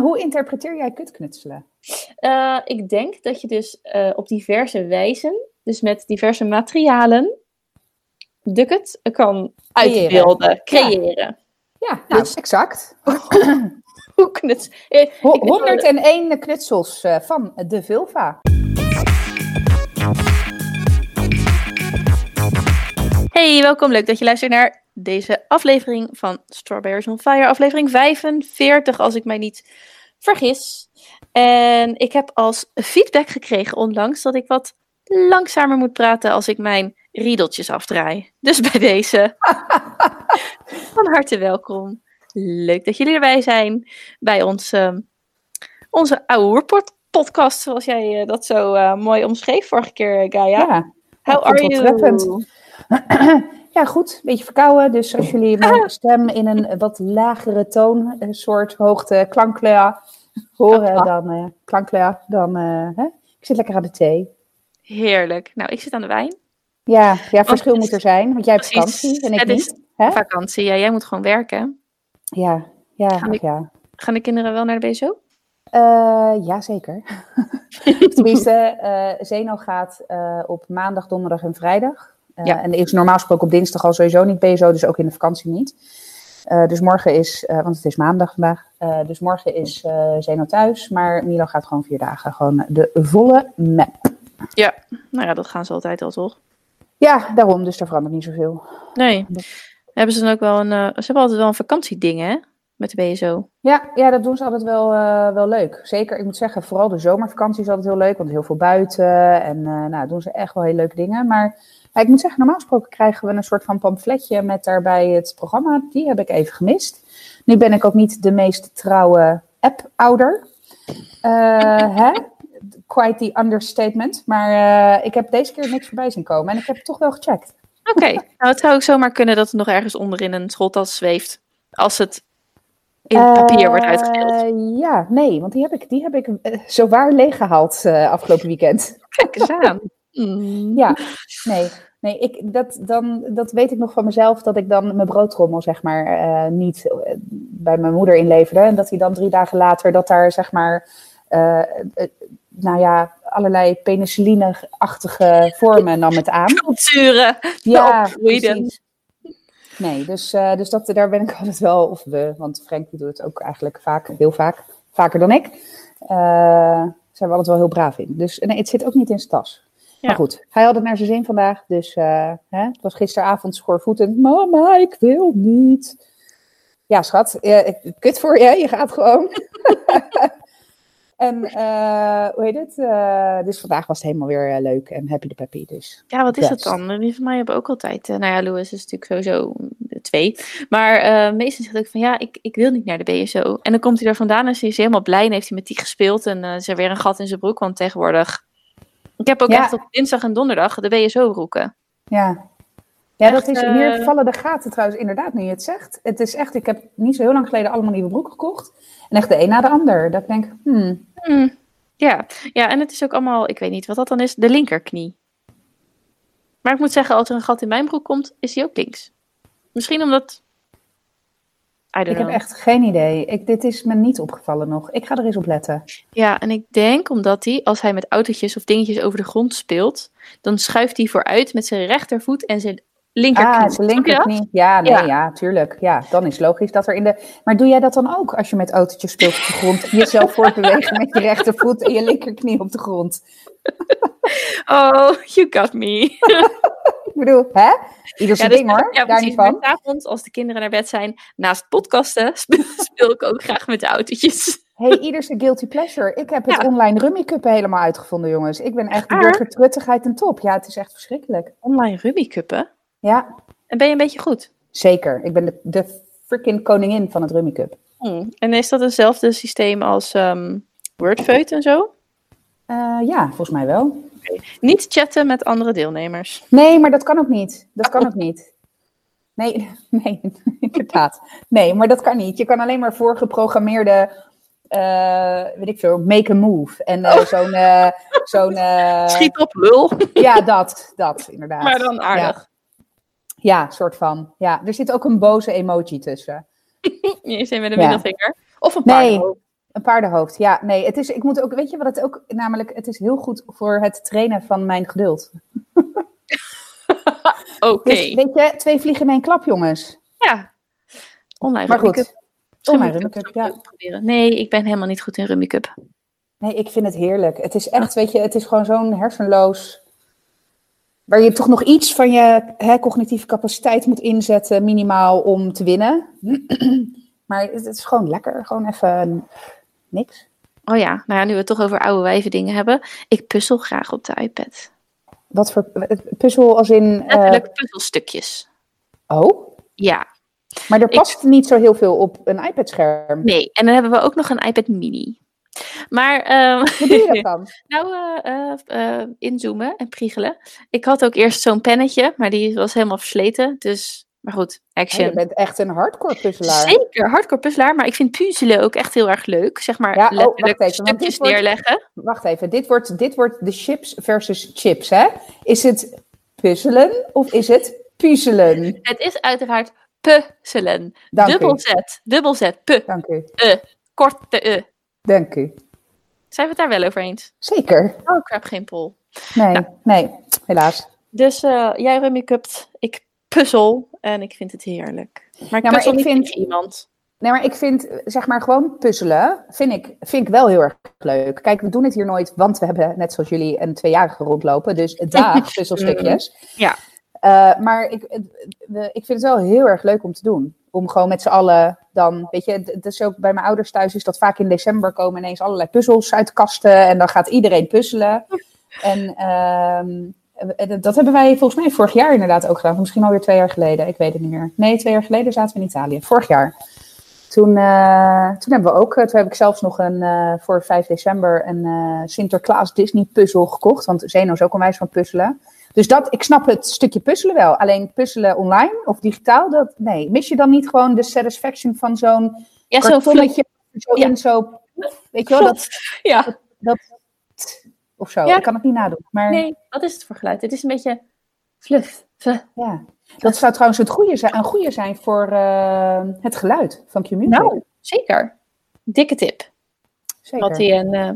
hoe interpreteer jij kutknutselen? Uh, ik denk dat je dus uh, op diverse wijzen, dus met diverse materialen, de kut kan uitbeelden, creëren. Ja, nou, dus, exact. hoe knuts... Eh, 101 knutsels uh, van de Vilva. Hey, welkom. Leuk dat je luistert naar deze aflevering van Strawberries on Fire. Aflevering 45, als ik mij niet vergis. En ik heb als feedback gekregen onlangs dat ik wat langzamer moet praten als ik mijn riedeltjes afdraai. Dus bij deze, van harte welkom. Leuk dat jullie erbij zijn bij ons, uh, onze oude podcast, zoals jij uh, dat zo uh, mooi omschreef vorige keer, Gaia. Ja, How are you? Ja, goed. Beetje verkouden. Dus als jullie mijn stem in een wat lagere toon, een soort hoogte, klankkleur horen, dan, uh, klankkleur, dan uh, hè? ik zit lekker aan de thee. Heerlijk. Nou, ik zit aan de wijn. Ja, ja verschil moet er zijn, want jij hebt vakantie en ik niet. Hè? Vakantie, ja, jij moet gewoon werken. Ja, ja, gaan, de, ja. gaan de kinderen wel naar de BSO? Uh, ja, zeker. Tenminste, uh, Zeno gaat uh, op maandag, donderdag en vrijdag. Ja. En is normaal gesproken op dinsdag al sowieso niet BSO, dus ook in de vakantie niet. dus morgen is, want het is maandag vandaag, dus morgen is Zeno thuis. Maar Milo gaat gewoon vier dagen, gewoon de volle map. Ja, nou ja, dat gaan ze altijd al, toch? Ja, daarom, dus daar verandert niet zoveel. Nee. Hebben ze dan ook wel een, ze hebben altijd wel een vakantieding, hè? met de BSO. Ja, ja dat doen ze altijd wel, wel leuk. Zeker, ik moet zeggen, vooral de zomervakantie is altijd heel leuk, want heel veel buiten en nou, doen ze echt wel hele leuke dingen. Maar ik moet zeggen, normaal gesproken krijgen we een soort van pamfletje met daarbij het programma. Die heb ik even gemist. Nu ben ik ook niet de meest trouwe app-ouder. Uh, hè? Quite the understatement. Maar ik heb deze keer niks voorbij zien komen en ik heb het toch wel gecheckt. Oké, okay. nou het zou ook zomaar kunnen dat het nog ergens onderin een schooltas zweeft. Als het in papier wordt uitgedeeld. Uh, ja, nee, want die heb ik, die heb ik uh, zowaar leeggehaald afgelopen weekend. Kijk eens aan. Mm. Ja, nee. Nee, ik, dat, dan, dat weet ik nog van mezelf, dat ik dan mijn broodtrommel, zeg maar, niet bij mijn moeder inleverde. En dat hij dan drie dagen later, dat daar, zeg maar, nou ja, allerlei penicilline-achtige vormen nam het aan. Culturen. Ja, precies. Nee, dus, dus dat, daar ben ik altijd wel, of we, want Frank doet het ook eigenlijk vaak, heel vaak, vaker dan ik. Zijn we altijd wel heel braaf in. Dus nee, het zit ook niet in zijn tas. Ja. Maar goed, hij had het naar zijn zin vandaag, dus uh, hè, het was gisteravond schoorvoetend. Mama, ik wil niet. Ja, schat, kut voor je, je gaat gewoon. En uh, hoe heet het? Uh, dus vandaag was het helemaal weer uh, leuk en happy de peppy. Dus. Ja, wat is het dan? Die van mij hebben ook altijd. nou ja, Louis is natuurlijk sowieso twee. Maar meestal zegt ook van ja, ik, ik wil niet naar de BSO. En dan komt hij er vandaan en is hij helemaal blij en heeft hij met die gespeeld. En is er weer een gat in zijn broek, want tegenwoordig. Ik heb ook ja. echt op dinsdag en donderdag de BSO-broeken. Ja. Ja, dat is, hier vallen de gaten trouwens inderdaad, nu je het zegt. Het is echt, ik heb niet zo heel lang geleden allemaal nieuwe broeken gekocht. En echt de een na de ander. Dat ik denk, hmm. hmm. Ja. ja, en het is ook allemaal, ik weet niet wat dat dan is, de linkerknie. Maar ik moet zeggen, als er een gat in mijn broek komt, is die ook links. Misschien omdat... I ik heb echt geen idee. Ik, dit is me niet opgevallen nog. Ik ga er eens op letten. Ja, en ik denk omdat hij, als hij met autootjes of dingetjes over de grond speelt, dan schuift hij vooruit met zijn rechtervoet en zijn linkerknie. Ah, zijn linkerknie. Ja, nee, ja. ja, tuurlijk. Ja, dan is logisch dat er in de... Maar doe jij dat dan ook als je met autootjes speelt op de grond? Jezelf voortbewegen met je rechtervoet en je linkerknie op de grond. Oh, you got me. ik bedoel, hè? Ieder zijn ja, dus, ding hoor, ja, daar niet van. Avond, als de kinderen naar bed zijn, naast podcasten, speel ik ook graag met de autootjes. Hey, ieder zijn guilty pleasure. Ik heb het online Rummy Cup helemaal uitgevonden, jongens. Ik ben echt de burgertruttigheid en top. Ja, het is echt verschrikkelijk. Online Rummy Cuppen? Ja. En ben je een beetje goed? Zeker. Ik ben de, de freaking koningin van het Rummy Cup. Hmm. En is dat hetzelfde systeem als um, Wordfeud en zo? Uh, ja, volgens mij wel. Okay. Niet chatten met andere deelnemers. Nee, maar dat kan ook niet. Dat kan ook niet. Nee, nee, inderdaad. Nee, maar dat kan niet. Je kan alleen maar voorgeprogrammeerde, uh, weet ik veel, make a move. En uh, oh. zo'n... zo'n Schiet op, lul. Ja, dat, dat, inderdaad. Maar dan aardig. Ja. Ja, soort van. Ja, er zit ook een boze emoji tussen. Je zit met een middelvinger. Of een paar. Nee, Een paardenhoofd, ja. Nee, het is, ik moet ook, weet je wat het ook, namelijk, het is heel goed voor het trainen van mijn geduld. Oké. Dus weet je, twee vliegen in één klap, jongens. Ja. Online Maar goed, online zou ja. proberen. Nee, ik ben helemaal niet goed in Rummy Cup. Nee, ik vind het heerlijk. Het is echt, weet je, het is gewoon zo'n hersenloos. Waar je toch nog iets van je hè, cognitieve capaciteit moet inzetten, minimaal, om te winnen. maar het is gewoon lekker. Gewoon even niks. Oh ja, nou ja, nu we het toch over oude wijven dingen hebben. Ik puzzel graag op de iPad. Wat voor puzzel als in. eh, Letterlijk puzzelstukjes. oh, Ja, maar er past niet zo heel veel op een iPad-scherm. nee. En dan hebben we ook nog een iPad mini. Maar, ehm, Hoe doe je dat dan? nou, eh, eh, inzoomen en priegelen. Ik had ook eerst zo'n pennetje, maar die was helemaal versleten. Dus, maar goed, Ja, action. je bent echt een hardcore puzzelaar. Zeker, hardcore puzzelaar, maar ik vind puzzelen ook echt heel erg leuk. Zeg maar Ja, oh, letterlijk wacht even, stukjes wordt- neerleggen. Wacht even, dit wordt, dit wordt de chips versus chips, hè? Is het puzzelen of is het puzzelen? Het is uiteraard puzzelen. Dank Dubbel u. Z, dubbel Z, pu, Dank u. e, korte e. Dank u. Zijn we het daar wel over eens? Zeker. Oh, ik heb geen pol. Nee, Nou. nee, helaas. Dus eh, jij rummy cupt, ik puzzel en ik vind het heerlijk. Maar ik maar puzzel ik niet vind- iemand. Nee, maar ik vind, zeg maar, gewoon puzzelen vind ik, vind ik wel heel erg leuk. Kijk, we doen het hier nooit, want we hebben, net zoals jullie, een tweejarige rondlopen. Dus daag puzzelstukjes. Ja. Eh, maar ik, ik vind het wel heel erg leuk om te doen. Om gewoon met z'n allen dan, weet je, is ook bij mijn ouders thuis is dat vaak in december komen ineens allerlei puzzels uit kasten. En dan gaat iedereen puzzelen. En ehm, eh, dat hebben wij volgens mij vorig jaar inderdaad ook gedaan. Misschien alweer twee jaar geleden, ik weet het niet meer. Nee, twee jaar geleden zaten we in Italië. Vorig jaar. Toen, eh, toen hebben we ook, eh, toen heb ik zelfs nog een, eh, voor 5 december een eh, Sinterklaas Disney puzzel gekocht. Want Zeno is ook onwijs van puzzelen. Dus dat, ik snap het stukje puzzelen wel. Alleen puzzelen online of digitaal, dat, nee. Mis je dan niet gewoon de satisfaction van zo'n Ja, zo'n kartonnetje? Zo Ja. in zo, weet je wel, dat, Ja, dat, of zo. Ja. Ik kan het niet nadoen. Maar nee, wat is het voor geluid? Het is een beetje fluff. fluff. ja. Dat zou trouwens het goede zijn, een goede zijn voor eh, het geluid van Q-Music. Nou, zeker. Dikke tip. Zeker. Mattie en eh,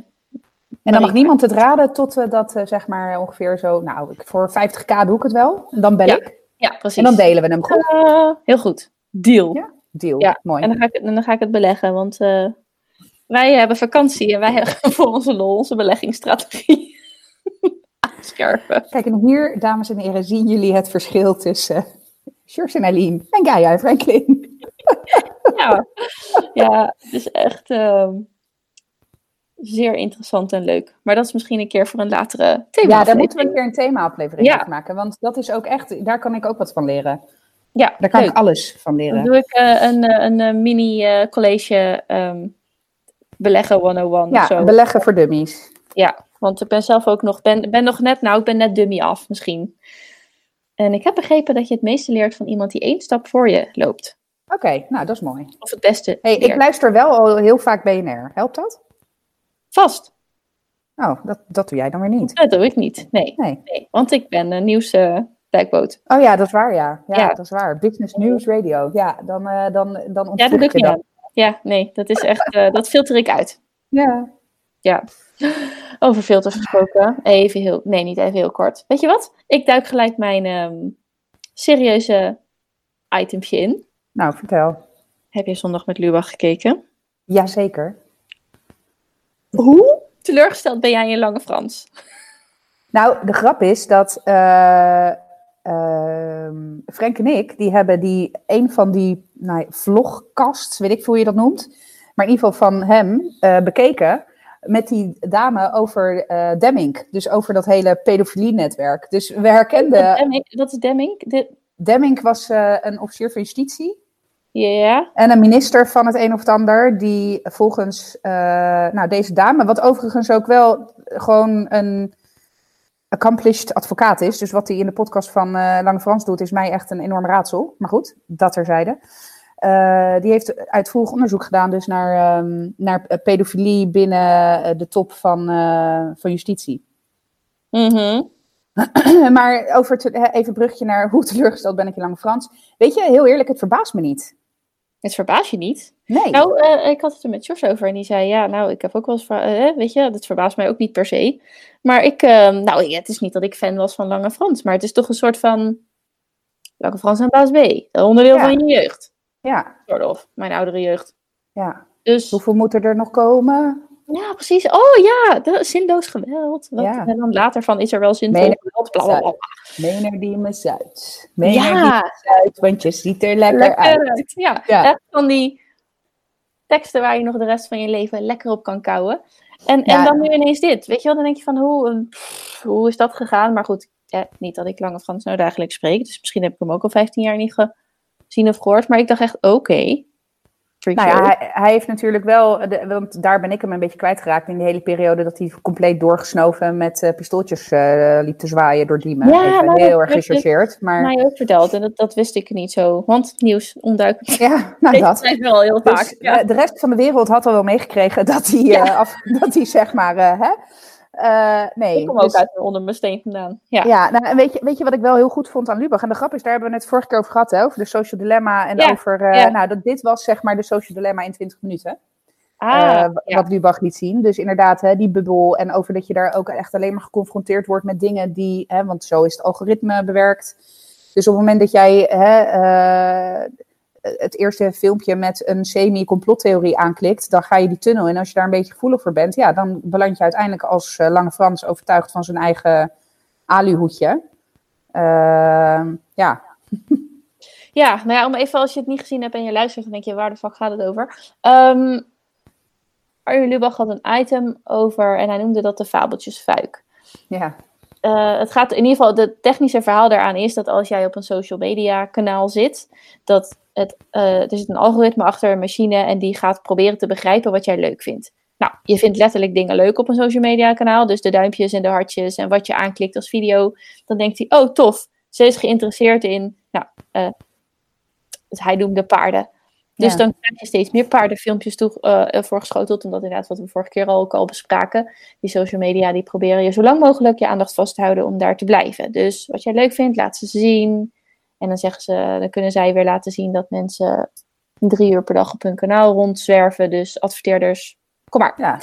En dan mag niemand het raden tot eh, dat zeg maar ongeveer zo, nou, ik- voor 50k doe ik het wel. En dan bel Ja, ik. ja, precies. En dan delen we hem goed. Heel goed. Deal. Ja. Deal. Ja, Mooi. En dan ga, ik, het- dan ga ik het beleggen, want wij hebben vakantie en wij hebben voor onze lol onze beleggingsstrategie aanscherpen. Kijk, en hier, dames en heren, zien jullie het verschil tussen George en Eileen en Gaia en Franklin. Ja, ja het is echt ehm, zeer interessant en leuk. Maar dat is misschien een keer voor een latere thema. Ja, daar moeten we een keer een thema-aflevering Ja. maken. Want dat is ook echt, daar kan ik ook wat van leren. Ja, Daar kan leuk. ik alles van Dan leren. doe ik eh, een, eh, een, mini eh, college ehm, beleggen 101 of Ja, zo. beleggen voor dummies. Ja, want ik ben zelf ook nog, ben, ben nog net, nou ik ben net dummy af misschien. En ik heb begrepen dat je het meeste leert van iemand die één stap voor je loopt. Oké, nou dat is mooi. Of het beste Hey, leert. ik luister wel al heel vaak BNR. Helpt dat? Vast. Oh, dat, dat doe jij dan weer niet. Dat doe ik niet. Nee, Nee. nee want ik ben een nieuws dijkboot. Oh ja, dat is waar, ja. Ja, Ja. dat is waar. Business News Radio. Ja, dan, eh dan, dan Ja, dat ik je dat. Ja, nee, dat is echt, eh, dat filter ik uit. Ja. Ja. Over filters gesproken. Even heel, nee, niet even heel kort. Weet je wat? Ik duik gelijk mijn ehm, serieuze itempje in. Nou, vertel. Heb je zondag met Lubach gekeken? Jazeker. Hoe teleurgesteld ben jij in Lange Frans? Nou, de grap is dat eh, ehm, Frank en ik, die hebben die, een van die nou, vlogcasts, weet ik veel hoe je dat noemt, maar in ieder geval van hem eh, bekeken met die dame over eh Demming. Dus over dat hele pedofilie-netwerk. Dus we herkenden, Demming, dat is Demming? Dit, Demming was eh, een officier van justitie. ja, En een minister van het een of het ander, die volgens nou, deze dame, wat overigens ook wel gewoon een accomplished advocaat is. Dus wat hij in de podcast van Lange Frans doet, is mij echt een enorm raadsel. Maar goed, dat terzijde. Eh die heeft uitvoerig onderzoek gedaan dus naar, ehm, naar eh, pedofilie binnen eh, de top van, van justitie. Mhm. maar over te, even een brugje naar hoe teleurgesteld ben ik in Lange Frans. Weet je, heel eerlijk, het verbaast me niet. Het verbaast je niet. Nee. Nou, ik had het er met Jos over en die zei, ja, nou, ik heb ook wel eens, weet je, dat verbaast mij ook niet per se. Maar ik, eh, nou, het is niet dat ik fan was van Lange Frans, maar het is toch een soort van Lange Frans en Baas B. Een onderdeel Ja. van je jeugd, Ja, soort of, mijn oudere jeugd. ja. Dus, Hoeveel moeten er nog komen? ja, precies. Oh ja, de, zinloos geweld. Wat, Ja. En dan later van, is er wel Meen- geweld? Bla, bla, bla. Mener die me zuid. Mener die Ja, me zuid, want je ziet er lekker, lekker uit. uit. Ja, Ja. echt van die teksten waar je nog de rest van je leven lekker op kan kouwen. En, Ja. en dan nu ineens dit. Weet je wel, dan denk je van hoe, eh, pff, hoe is dat gegaan? Maar goed, ja, niet dat ik Lange Frans nou dagelijks spreek. Dus misschien heb ik hem ook al 15 jaar niet gezien of gehoord. Maar ik dacht echt, oké. Nou ja, hij, hij heeft natuurlijk wel, de- want daar ben ik hem een beetje kwijtgeraakt in die hele periode dat hij compleet doorgesnoven met eh, pistooltjes eh, liep te zwaaien door Diemen. Ja, Even nou, heel erg gechargeerd, maar mij ook verteld. En dat, dat wist ik niet zo. Want nieuws, onduidelijk. ja, nou dat. zijn wel heel vaak. Dus, ja. eh, de rest van de wereld had al wel meegekregen dat hij, Ja. af, dat hij zeg maar, hè? Eh, nee. ik kom dus- ook uit onder mijn steen vandaan. Ja. Ja, nou, en weet, je, weet je wat ik wel heel goed vond aan Lubach? En de grap is, daar hebben we het vorige keer over gehad, hè? Over de social dilemma en Ja, over... eh, ja. Nou, dat, dit was zeg maar de social dilemma in 20 minuten. Ah, eh. Wat Lubach liet zien. Dus inderdaad, hè, die bubbel en over dat je daar ook echt alleen maar geconfronteerd wordt met dingen die... Hè, want zo is het algoritme bewerkt. Dus op het moment dat jij hè, het eerste filmpje met een semi-complottheorie aanklikt... dan ga je die tunnel in. Als je daar een beetje gevoelig voor bent... ja, dan beland je uiteindelijk als eh, Lange Frans overtuigd van zijn eigen aluhoedje. Ehm, ja, Ja, nou ja, om even als je het niet gezien hebt en je luistert, dan denk je, waar de fuck gaat het over? Ehm Arjen Lubach had een item over, en hij noemde dat de fabeltjesfuik. ja, Eh, het gaat in ieder geval, het technische verhaal daaraan is dat als jij op een social media kanaal zit, dat het, eh, er zit een algoritme achter een machine en die gaat proberen te begrijpen wat jij leuk vindt. Nou, je vindt letterlijk dingen leuk op een social media kanaal, dus de duimpjes en de hartjes en wat je aanklikt als video. Dan denkt hij, oh tof, ze is geïnteresseerd in, nou, dus hij noemde paarden. Dus Ja. dan krijg je steeds meer paardenfilmpjes toe, eh, voorgeschoteld. Omdat inderdaad, wat we vorige keer al, ook al bespraken. Die social media die proberen je zo lang mogelijk je aandacht vast te houden om daar te blijven. Dus wat jij leuk vindt, laat ze zien. En dan zeggen ze, dan kunnen zij weer laten zien dat mensen drie uur per dag op hun kanaal rondzwerven. Dus adverteerders, kom maar. ja.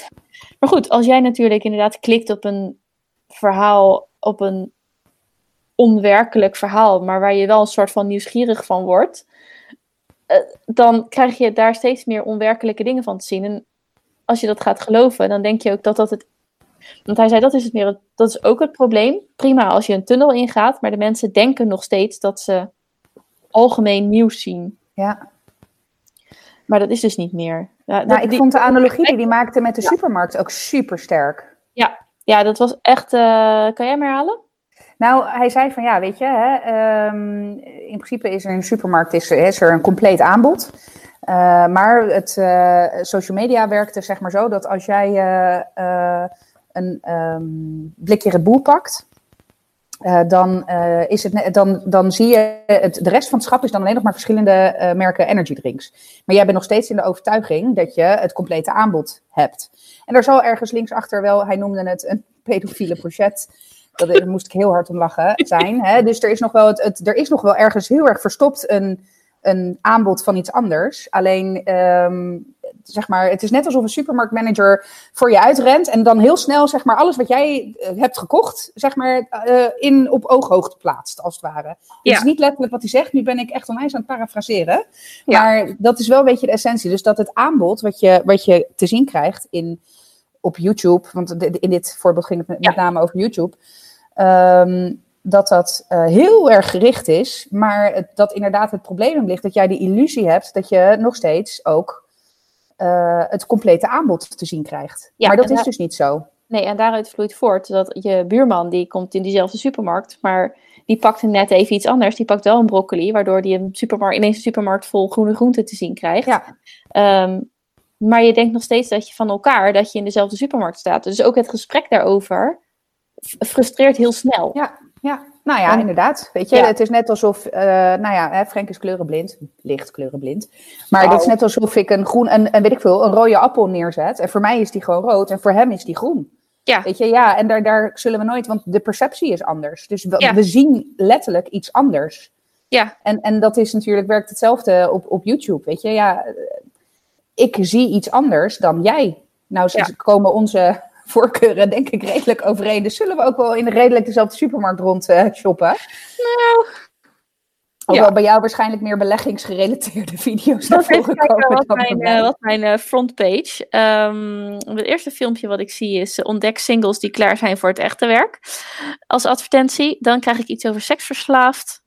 Maar goed, als jij natuurlijk inderdaad klikt op een verhaal, op een onwerkelijk verhaal, maar waar je wel een soort van nieuwsgierig van wordt, eh, dan krijg je daar steeds meer onwerkelijke dingen van te zien. En als je dat gaat geloven, dan denk je ook dat dat het. Want hij zei dat is het meer. Dat is ook het probleem. Prima als je een tunnel ingaat, maar de mensen denken nog steeds dat ze algemeen nieuws zien. ja. Maar dat is dus niet meer. Ja, Nou, dat- ik die- vond de analogie die hij maakte met de Ja. supermarkt ook super sterk. ja, dat was echt. eh, kan jij me herhalen? Nou, hij zei van ja, weet je, hè, ehm, in principe is er in de supermarkt is, is er een compleet aanbod. Eh, maar het eh, social media werkte zeg maar zo dat als jij een ehm, blikje Red Bull pakt, eh, dan, eh, is het, dan, dan zie je, het, de rest van het schap is dan alleen nog maar verschillende eh, merken energy drinks. Maar jij bent nog steeds in de overtuiging dat je het complete aanbod hebt. En er zal ergens linksachter wel, hij noemde het een pedofiele pochet. Daar moest ik heel hard om lachen zijn. Hè? Dus er is, nog wel het, het, er is nog wel ergens heel erg verstopt een, een aanbod van iets anders. Alleen, ehm, zeg maar, het is net alsof een supermarktmanager voor je uitrent en dan heel snel, zeg maar, alles wat jij eh, hebt gekocht, zeg maar, eh, in op ooghoogte plaatst, als het ware. Het Ja. is niet letterlijk wat hij zegt. Nu ben ik echt onwijs aan het parafraseren. Ja. Maar dat is wel een beetje de essentie. Dus dat het aanbod wat je, wat je te zien krijgt in, op YouTube, want in dit voorbeeld ging het met, met name over YouTube, ehm, dat dat eh, heel erg gericht is, maar het, dat inderdaad het probleem ligt dat jij de illusie hebt dat je nog steeds ook eh, het complete aanbod te zien krijgt. Ja, maar dat is daar- dus niet zo. Nee, en daaruit vloeit voort dat je buurman die komt in diezelfde supermarkt, maar die pakt net even iets anders. Die pakt wel een broccoli, waardoor die een supermarkt, ineens een supermarkt vol groene groenten te zien krijgt. Ja. Ehm, maar je denkt nog steeds dat je van elkaar, dat je in dezelfde supermarkt staat. Dus ook het gesprek daarover frustreert heel snel. Ja, ja. Nou ja, En- inderdaad. Weet je, Ja. het is net alsof, eh, nou ja, hè, Frank is kleurenblind, licht kleurenblind. Maar dat is net alsof ik een groen, een, een, weet ik veel, een rode appel neerzet. En voor mij is die gewoon rood en voor hem is die groen. Ja. Weet je, ja, en daar, daar zullen we nooit, want de perceptie is anders. Dus we, Ja. we zien letterlijk iets anders. Ja. En, en dat is natuurlijk, werkt hetzelfde op, op YouTube, weet je. Ja, eh, ik zie iets anders dan jij. Nou, Ja. komen onze voorkeuren denk ik redelijk overeen. Dus zullen we ook wel in redelijk dezelfde supermarkt rond eh, shoppen. Nou, Hoewel ja. bij jou waarschijnlijk meer beleggingsgerelateerde video's naar Nog even voren komen wat mijn, eh, mij. wat mijn eh, frontpage. Ehm, het eerste filmpje wat ik zie is ontdek singles die klaar zijn voor het echte werk. Als advertentie. Dan krijg ik iets over seksverslaafd.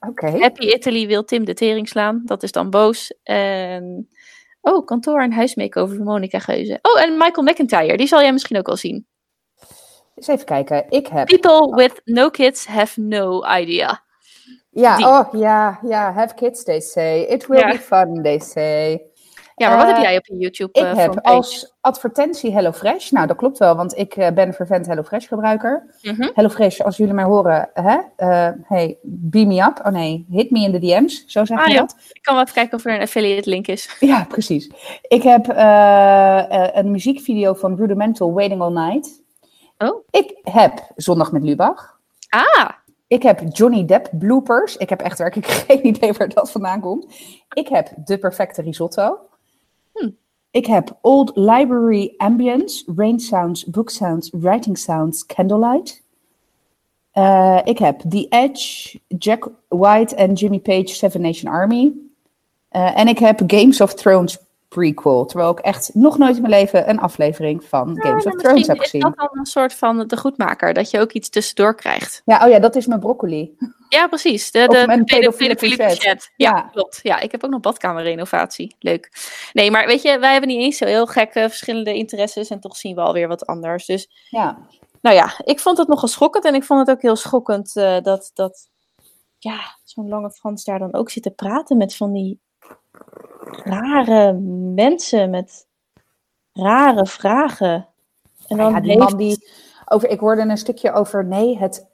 Oké. Happy Italy wil Tim de tering slaan. Dat is dan boos. En... Oh, kantoor en huismakeover van Monica Geuze. Oh, en Michael McIntyre. Die zal jij misschien ook wel zien. Eens even kijken. Ik heb. People with no kids have no idea. Ja, die. oh ja, ja. Have kids, they say. It will Ja. be fun, they say. Ja, maar wat heb Eh, jij op je YouTube Ik eh, heb als advertentie HelloFresh. Nou, dat klopt wel, want ik eh, ben vervent HelloFresh gebruiker. Mhm. HelloFresh, als jullie mij horen, hè? hey, beam me up. Oh nee, hit me in de DM's. Zo zeg Ah, je ja. dat? Ik kan wel even kijken of er een affiliate link is. Ja, precies. Ik heb een muziekvideo van Rudimental, Waiting All Night. Oh. Ik heb Zondag met Lubach. Ah, Ik heb Johnny Depp bloopers. Ik heb echt werkelijk geen idee waar dat vandaan komt. Ik heb De Perfecte Risotto. Hm. Ik heb Old Library Ambience, Rain Sounds, Book Sounds, Writing Sounds, Candlelight. Eh, ik heb The Edge, Jack White en Jimmy Page, Seven Nation Army. Eh, en ik heb Games of Thrones prequel. Terwijl ik echt nog nooit in mijn leven een aflevering van Games Ja, of nou, Thrones heb misschien is gezien. dat dan een soort van de goedmaker, dat je ook iets tussendoor krijgt. Ja, oh ja, dat is mijn broccoli. Ja, precies. De, de, de pedofiele pedofiele. Ja, Ja. klopt. Ja, ik heb ook nog badkamerrenovatie. Leuk. Nee, maar weet je, wij hebben niet eens zo heel gekke verschillende interesses en toch zien we alweer wat anders. Dus Ja, nou ja, ik vond het nogal schokkend en ik vond het ook heel schokkend eh, dat, dat ja, zo'n lange Frans daar dan ook zit te praten met van die rare mensen met rare vragen. En dan ja die heeft- man die over, ik hoorde een stukje over, nee, het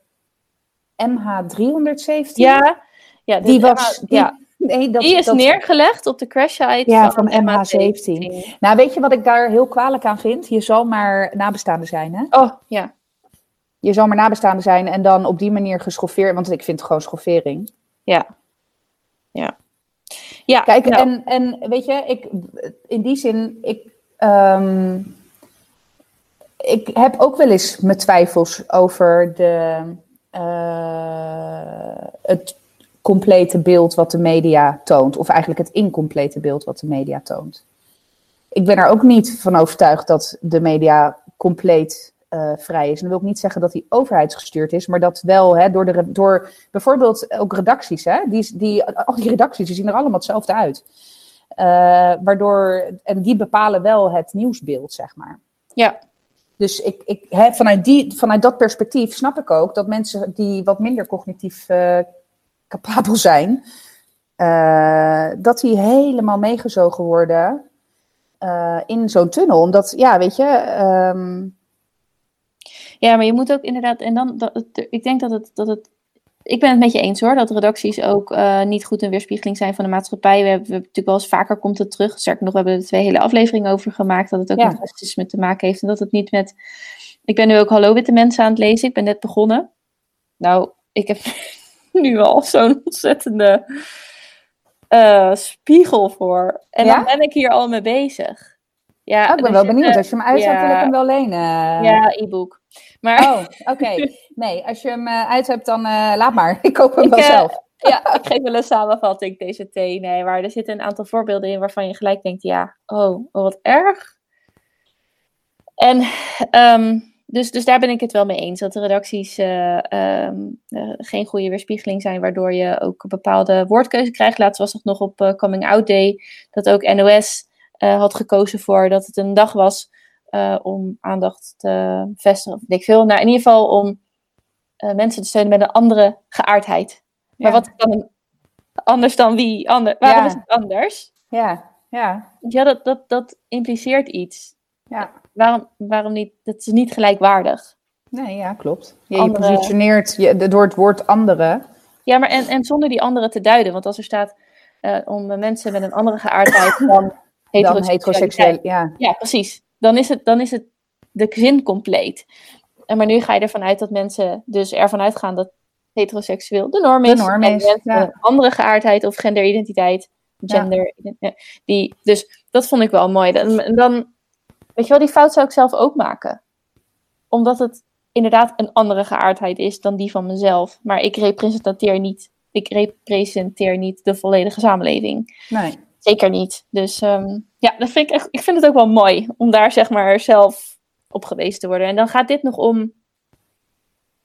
MH317. Ja, ja die was, die, ja, nee, dat, die is dat- neergelegd op de crash site Ja, van, van MH17. Nou, weet je wat ik daar heel kwalijk aan vind? Je zal maar nabestaande zijn, hè? Oh, ja. Je zal maar nabestaande zijn en dan op die manier geschoffeerd, want ik vind het gewoon schoffering. Ja. Ja. Ja, Kijk, nou, en, en weet je, ik, in die zin, ik, ehm, ik heb ook wel eens mijn twijfels over de, eh, het complete beeld wat de media toont. Of eigenlijk het incomplete beeld wat de media toont. Ik ben er ook niet van overtuigd dat de media compleet eh, vrij is. En dat wil ik niet zeggen dat die overheidsgestuurd is, maar dat wel hè, door, de, door bijvoorbeeld ook redacties. Hè, die, die, al die redacties die zien er allemaal hetzelfde uit. Eh, waardoor, en die bepalen wel het nieuwsbeeld, zeg maar. Ja. Dus ik, ik, hè, vanuit, die, vanuit dat perspectief snap ik ook dat mensen die wat minder cognitief eh, capabel zijn, dat die helemaal meegezogen worden in zo'n tunnel. Omdat, ja, weet je, ehm, Ja, maar je moet ook inderdaad, en dan, dat, ik denk dat het, dat het, ik ben het met je eens hoor, dat redacties ook eh, niet goed een weerspiegeling zijn van de maatschappij. We hebben, we natuurlijk wel eens vaker komt het terug. Sterker nog, we hebben er twee hele afleveringen over gemaakt, dat het ook Ja. met racisme te maken heeft en dat het niet met, ik ben nu ook Hallo Witte Mensen aan het lezen, ik ben net begonnen. Nou, ik heb nu al zo'n ontzettende eh, spiegel voor. En Ja? dan ben ik hier al mee bezig. Ja, oh, ik ben wel benieuwd. Als je hem uitzet, wil ik ja. hem wel lenen. Ja, e-book. Maar Oh, oké. Nee, als je hem eh, uit hebt, dan eh, laat maar. Ik koop hem wel eh, zelf. Ja, ik geef wel een samenvatting, DCT. Nee, waar er zitten een aantal voorbeelden in waarvan je gelijk denkt, ja, oh, wat erg. En ehm, dus, dus daar ben ik het wel mee eens, dat de redacties eh, ehm, eh, geen goede weerspiegeling zijn, waardoor je ook een bepaalde woordkeuze krijgt. Laatst was het nog op Coming Out Day, dat ook NOS had gekozen voor dat het een dag was eh, om aandacht te vestigen, of ik veel. Nou, in ieder geval om eh, mensen te steunen met een andere geaardheid. Maar Ja. wat is dan anders dan wie? Ander, waarom Ja. is het anders? Ja, ja, Ja, dat, dat, dat impliceert iets. ja. Waarom, waarom niet? Dat is niet gelijkwaardig. Nee, ja, klopt. Je, je Andere- positioneert je, door het woord andere. Ja, maar en, en zonder die andere te duiden. Want als er staat eh, om mensen met een andere geaardheid dan heteroseksueel. Ja, Ja, precies. Dan is het, dan is het de zin compleet. En maar nu ga je ervan uit dat mensen dus ervan uitgaan dat heteroseksueel de norm De is. norm en is, mensen ja. met een andere geaardheid of genderidentiteit, gender, eh, die, dus dat vond ik wel mooi. Dan, en dan, weet je wel, die fout zou ik zelf ook maken. Omdat het inderdaad een andere geaardheid is dan die van mezelf. Maar ik representeer niet, ik representeer niet de volledige samenleving. Nee. Zeker niet. Dus ehm, ja, dat vind ik, echt, ik vind het ook wel mooi om daar zeg maar zelf op gewezen te worden. En dan gaat dit nog om.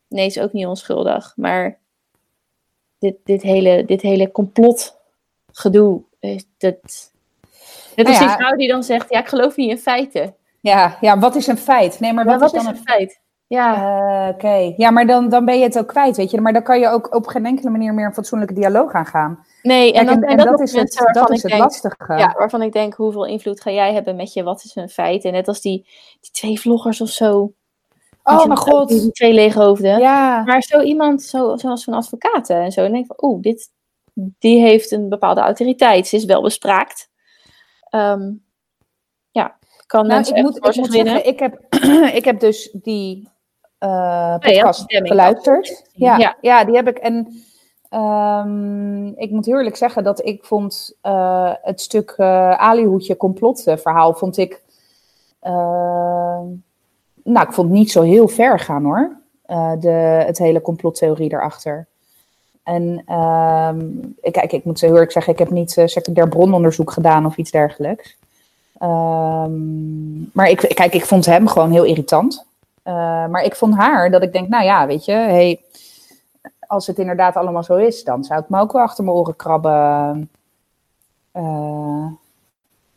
Nee, is ook niet onschuldig. Maar dit, dit, hele, dit hele complotgedoe. Dat, net als Nou ja. die vrouw die dan zegt: Ja, ik geloof niet in feiten. Ja, ja, wat is een feit? Nee, maar Maar wat, is dan is een feit? Ja, Eh, Oké, ja, maar dan, dan ben je het ook kwijt, weet je. Maar dan kan je ook op geen enkele manier meer een fatsoenlijke dialoog aangaan. nee, en Kijk, en, en dat, is het, dat is het denk, lastige. Ja, waarvan ik denk, hoeveel invloed ga jij hebben met je wat is een feit? En net als die, die twee vloggers of zo. oh mijn god. Die, twee leeghoofden. Ja, Maar zo iemand, zo, zoals van advocaten en zo, dan denk van, oeh, dit, die heeft een bepaalde autoriteit. Ze is wel bespraakt. Ehm, ja, kan nou, ik moet, ik moet zeggen, ik heb, ik heb dus die eh, ja, podcast stemming. geluisterd. Ja, Ja. ja. die heb ik. En ehm, ik moet heel eerlijk zeggen dat ik vond eh, het stuk eh Alihoedje complotverhaal, vond ik... nou, ik vond het niet zo heel ver gaan hoor. De, het hele complottheorie daarachter. En ehm, ik, kijk, ik moet heel eerlijk zeggen, ik heb niet eh, secundair brononderzoek gedaan of iets dergelijks. Ehm, maar ik, kijk, ik vond hem gewoon heel irritant. Eh, maar ik vond haar dat ik denk, nou ja, weet je, hey, als het inderdaad allemaal zo is, dan zou ik me ook wel achter mijn oren krabben. eh,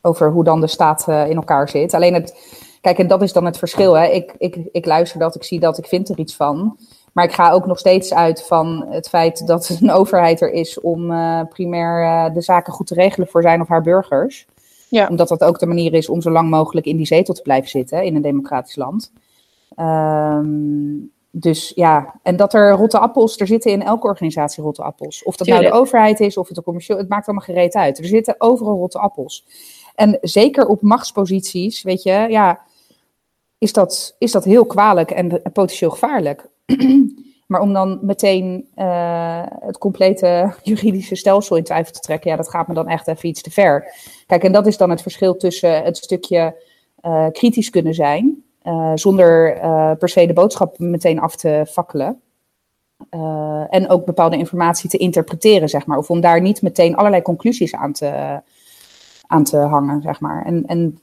over hoe dan de staat eh, in elkaar zit. Alleen het, kijk, en dat is dan het verschil. Hè. Ik, ik, ik luister dat, ik zie dat, ik vind er iets van. Maar ik ga ook nog steeds uit van het feit dat een overheid er is om primair de zaken goed te regelen voor zijn of haar burgers. Ja. Omdat dat ook de manier is om zo lang mogelijk in die zetel te blijven zitten in een democratisch land. Ehm, dus ja, en dat er rotte appels, er zitten in elke organisatie rotte appels. Of dat nou de overheid is, of het een commercieel, het maakt allemaal gereed uit. Er zitten overal rotte appels. En zeker op machtsposities, weet je, ja, is dat, is dat heel kwalijk en potentieel gevaarlijk. maar om dan meteen eh, het complete juridische stelsel in twijfel te trekken, ja, dat gaat me dan echt even iets te ver. Kijk, en dat is dan het verschil tussen het stukje eh, kritisch kunnen zijn, eh, zonder eh, per se de boodschap meteen af te fakkelen. Eh, en ook bepaalde informatie te interpreteren, zeg maar. Of om daar niet meteen allerlei conclusies aan te, aan te hangen, zeg maar. En, en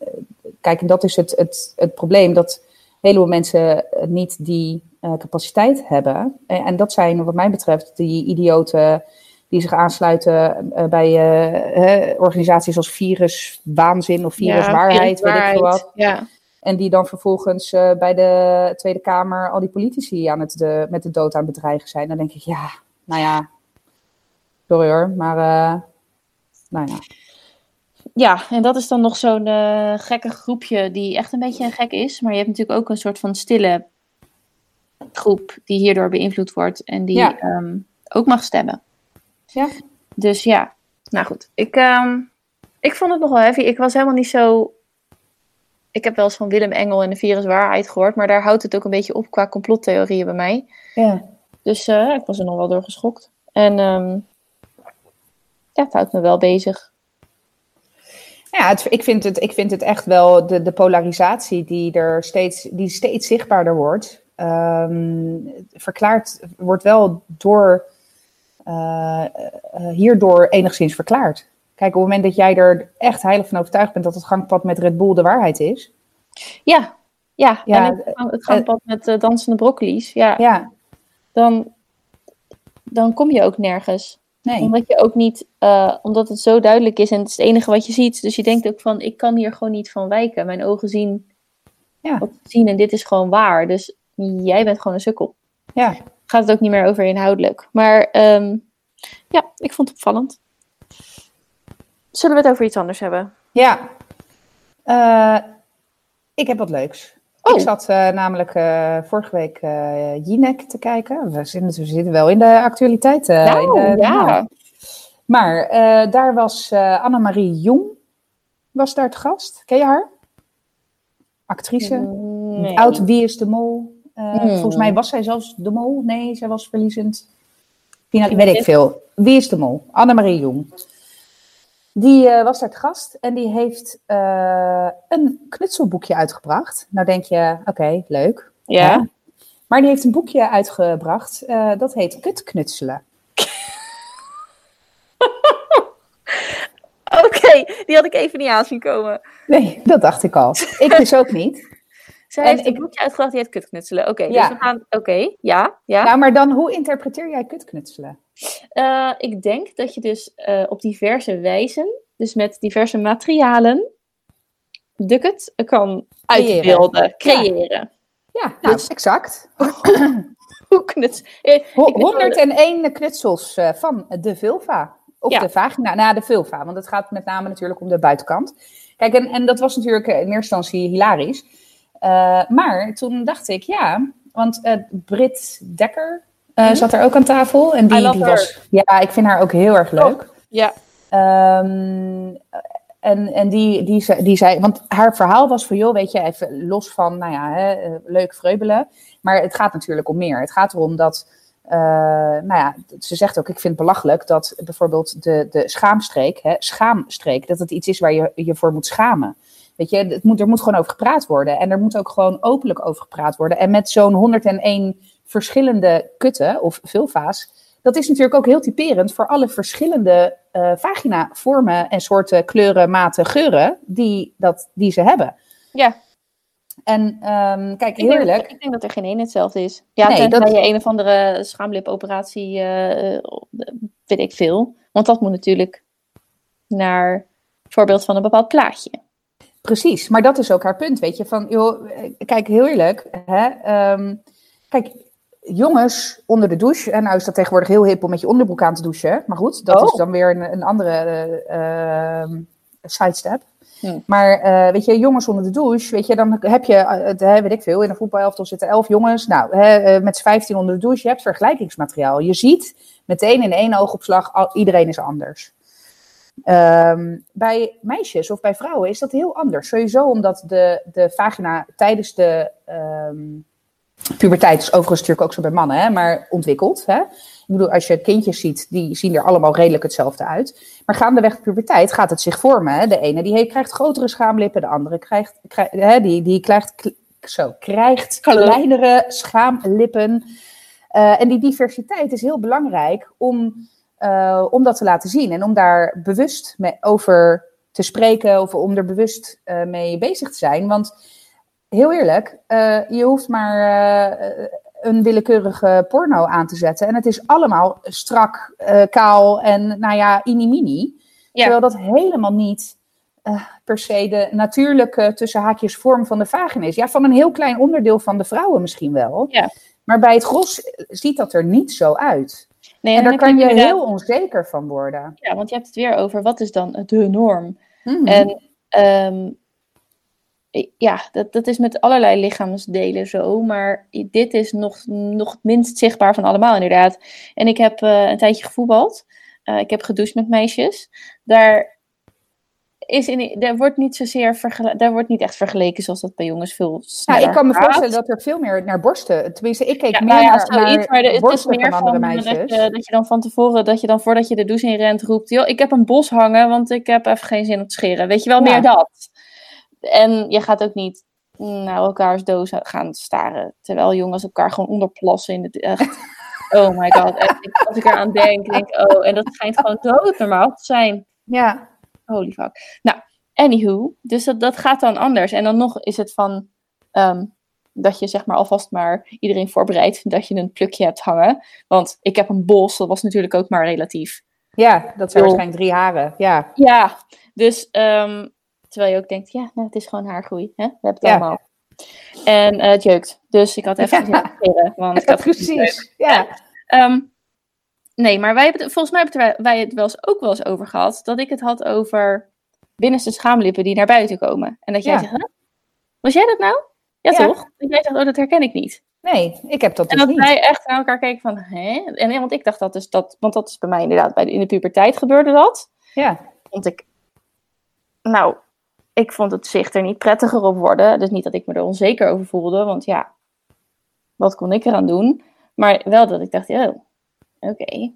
kijk, en dat is het, het, het probleem, dat een heleboel mensen niet die capaciteit hebben. En, en dat zijn, wat mij betreft, die idioten die zich aansluiten bij eh, hè, organisaties als Virus Waanzin of Virus Waarheid, weet ik veel wat. Ja. En die dan vervolgens eh, bij de Tweede Kamer al die politici aan het de, met de dood aan het bedreigen zijn. Dan denk ik, ja, nou ja, sorry hoor, maar eh, nou ja. Ja, en dat is dan nog zo'n eh, gekke groepje die echt een beetje gek is. Maar je hebt natuurlijk ook een soort van stille groep die hierdoor beïnvloed wordt en die Ja. ehm, ook mag stemmen. Ja. Dus ja, nou goed. Ik, ehm, ik vond het nog wel heavy. Ik was helemaal niet zo... Ik heb wel eens van Willem Engel en de viruswaarheid gehoord, maar daar houdt het ook een beetje op qua complottheorieën bij mij. ja. Dus eh, ik was er nog wel door geschokt. En ehm, ja, het houdt me wel bezig. Ja, het, ik, vind het, ik vind het echt wel de, de polarisatie die er steeds, die steeds zichtbaarder wordt. ehm, verklaard, wordt wel door, eh, eh, hierdoor enigszins verklaard. Kijk, op het moment dat jij er echt heilig van overtuigd bent dat het gangpad met Red Bull de waarheid is. Ja, ja. Ja, en het, gang- het gangpad met eh, dansende broccoli's. Ja, Ja, dan, dan kom je ook nergens. nee. Omdat je ook niet, eh, omdat het zo duidelijk is en het is het enige wat je ziet. Dus je denkt ook van, ik kan hier gewoon niet van wijken. Mijn ogen zien Ja. wat zien en dit is gewoon waar. Dus jij bent gewoon een sukkel. Ja. Gaat het ook niet meer over inhoudelijk. Maar ehm, ja, ik vond het opvallend. Zullen we het over iets anders hebben? Ja. Eh, ik heb wat leuks. Oh. Ik zat eh, namelijk eh, vorige week Jinek te kijken. We zitten, we zitten wel in de actualiteit. eh, in Nou, de- ja. Maar daar was Annemarie Jong, was daar te gast. Ken je haar? Actrice. Nee. Oud Wie is de Mol. Hmm. Volgens mij was zij zelfs de Mol. Nee, zij was verliezend Pina, weet ik veel. Wie is de mol? Annemarie Jong. Die eh, was daar te gast en die heeft eh, een knutselboekje uitgebracht. Nou denk je, oké, leuk. Ja. Maar die heeft een boekje uitgebracht, eh, dat heet Kutknutselen. Oké, die had ik even niet aan zien komen. Nee, dat dacht ik al. Ik dus ook niet. Zij En heeft een ik- boekje uitgebracht die heet Kutknutselen. Oké, Ja. dus we gaan... Oké, ja, ja. Nou, maar dan, hoe interpreteer jij kutknutselen? Eh, ik denk dat je dus eh, op diverse wijzen, dus met diverse materialen, de kut kan uitbeelden, creëren. Ja, nou, Dus- exact. Hoe knuts... eh, Ho- ik weet wel- 101 knutsels eh, van de vulva. Of Ja. de vagina. Nou, de vulva. Want het gaat met name natuurlijk om de buitenkant. Kijk, en, en dat was natuurlijk in eerste instantie hilarisch. Eh, maar toen dacht ik, ja, want eh Brit Dekker eh, Mhm. zat er ook aan tafel. En die, die was. Ja, ik vind haar ook heel erg leuk. Ja, Ehm, en en die, die, zei, die zei, want haar verhaal was van, joh, weet je, even los van, nou ja, hè, eh, leuk vreubelen. Maar het gaat natuurlijk om meer. Het gaat erom dat, eh, nou ja, ze zegt ook, ik vind het belachelijk dat bijvoorbeeld de, de schaamstreek, hè, schaamstreek, dat het iets is waar je je voor moet schamen. Weet je, het moet, er moet gewoon over gepraat worden. En er moet ook gewoon openlijk over gepraat worden. En met zo'n 101 verschillende kutten of vulva's, dat is natuurlijk ook heel typerend voor alle verschillende eh vagina-vormen en soorten kleuren, maten, geuren die, dat, die ze hebben. ja. En ehm, kijk, Ik denk, heerlijk. dat, ik denk dat er geen één hetzelfde is. Ja, Nee, dat- je een of andere schaamlipoperatie, eh, weet ik veel. Want dat moet natuurlijk naar voorbeeld van een bepaald plaatje. Precies, maar dat is ook haar punt, weet je. Van, joh, kijk, heel eerlijk. Hè, ehm, kijk, jongens onder de douche. En nou is dat tegenwoordig heel hip om met je onderbroek aan te douchen. Maar goed, dat Oh. is dan weer een, een andere ehm, sidestep. Hm. Maar eh, weet je, jongens onder de douche, weet je, dan heb je, hè, weet ik veel, in een voetbalelftal zitten elf jongens. Nou, hè, eh, met z'n vijftien onder de douche, je hebt vergelijkingsmateriaal. Je ziet meteen in één oogopslag, al, iedereen is anders. Ehm, bij meisjes of bij vrouwen is dat heel anders. Sowieso omdat de, de vagina tijdens de ehm, puberteit, is overigens natuurlijk ook zo bij mannen, hè, maar ontwikkelt. Hè? Ik bedoel, als je kindjes ziet, die zien er allemaal redelijk hetzelfde uit. Maar gaandeweg de puberteit gaat het zich vormen. Hè? De ene die heeft, krijgt grotere schaamlippen, de andere krijgt, krijgt, hè, die, die krijgt, zo, krijgt kleinere schaamlippen. Eh, en die diversiteit is heel belangrijk om, eh, om dat te laten zien. En om daar bewust mee over te spreken of om er bewust eh, mee bezig te zijn. Want heel eerlijk, eh, je hoeft maar eh, een willekeurige porno aan te zetten. En het is allemaal strak, eh, kaal en nou ja, inimini. Ja. Terwijl dat helemaal niet per se de natuurlijke tussen haakjes vorm van de vagina is. Ja, van een heel klein onderdeel van de vrouwen misschien wel. Ja. Maar bij het gros ziet dat er niet zo uit. Nee, En daar kan je inderdaad- heel onzeker van worden. Ja, want je hebt het weer over wat is dan de norm. Mhm. En ehm, ja, dat, dat is met allerlei lichaamsdelen zo, maar dit is nog, nog het minst zichtbaar van allemaal inderdaad. En ik heb eh, een tijdje gevoetbald. Eh, ik heb gedoucht met meisjes. Daar, is in, daar, wordt niet zozeer vergele- daar wordt niet echt vergeleken zoals dat bij jongens veel Nou, sneller ik kan me gaat. voorstellen dat er veel meer naar borsten. Tenminste, ik keek Ja, meer nou ja, naar, zoiets, maar naar de- het is meer van van andere dat meisjes. je, dat je dan van tevoren, dat je dan voordat je de douche in rent roept, joh, ik heb een bos hangen, want ik heb even geen zin om te scheren. Weet je wel, Ja. meer dat. En je gaat ook niet naar elkaars doos gaan staren, terwijl jongens elkaar gewoon onderplassen in het echt. Oh my god, echt, als ik eraan denk, denk ik, oh, en dat schijnt gewoon doodnormaal te zijn. Ja, Holy fuck. Nou, anywho, dus dat, dat gaat dan anders. En dan nog is het van ehm, dat je zeg maar alvast maar iedereen voorbereidt dat je een plukje hebt hangen. Want ik heb een bos, dat was natuurlijk ook maar relatief. ja, dat zijn Joh. waarschijnlijk drie haren. Ja, Ja, dus ehm, terwijl je ook denkt, ja, nou, het is gewoon haargroei. Hè? We hebben het Ja. allemaal. En eh, het jeukt. Dus ik had even Ja. scheren, want ik had precies. Ja. Ehm, nee, maar wij hebben het, volgens mij hebben wij het wel eens, ook wel eens over gehad. Dat ik het had over binnenste schaamlippen die naar buiten komen. En dat jij Ja. zegt, huh? was jij dat nou? Ja, Ja. toch? En jij zegt, oh, dat herken ik niet. Nee, ik heb dat En dus dat niet. wij echt naar elkaar keken van, hè? En nee, want ik dacht dat dus dat, want dat is bij mij inderdaad, bij de, in de puberteit gebeurde dat. Ja. Vond ik, nou, ik vond het zicht er niet prettiger op worden. Dus niet dat ik me er onzeker over voelde, want ja, wat kon ik eraan doen? Maar wel dat ik dacht, oh, oké.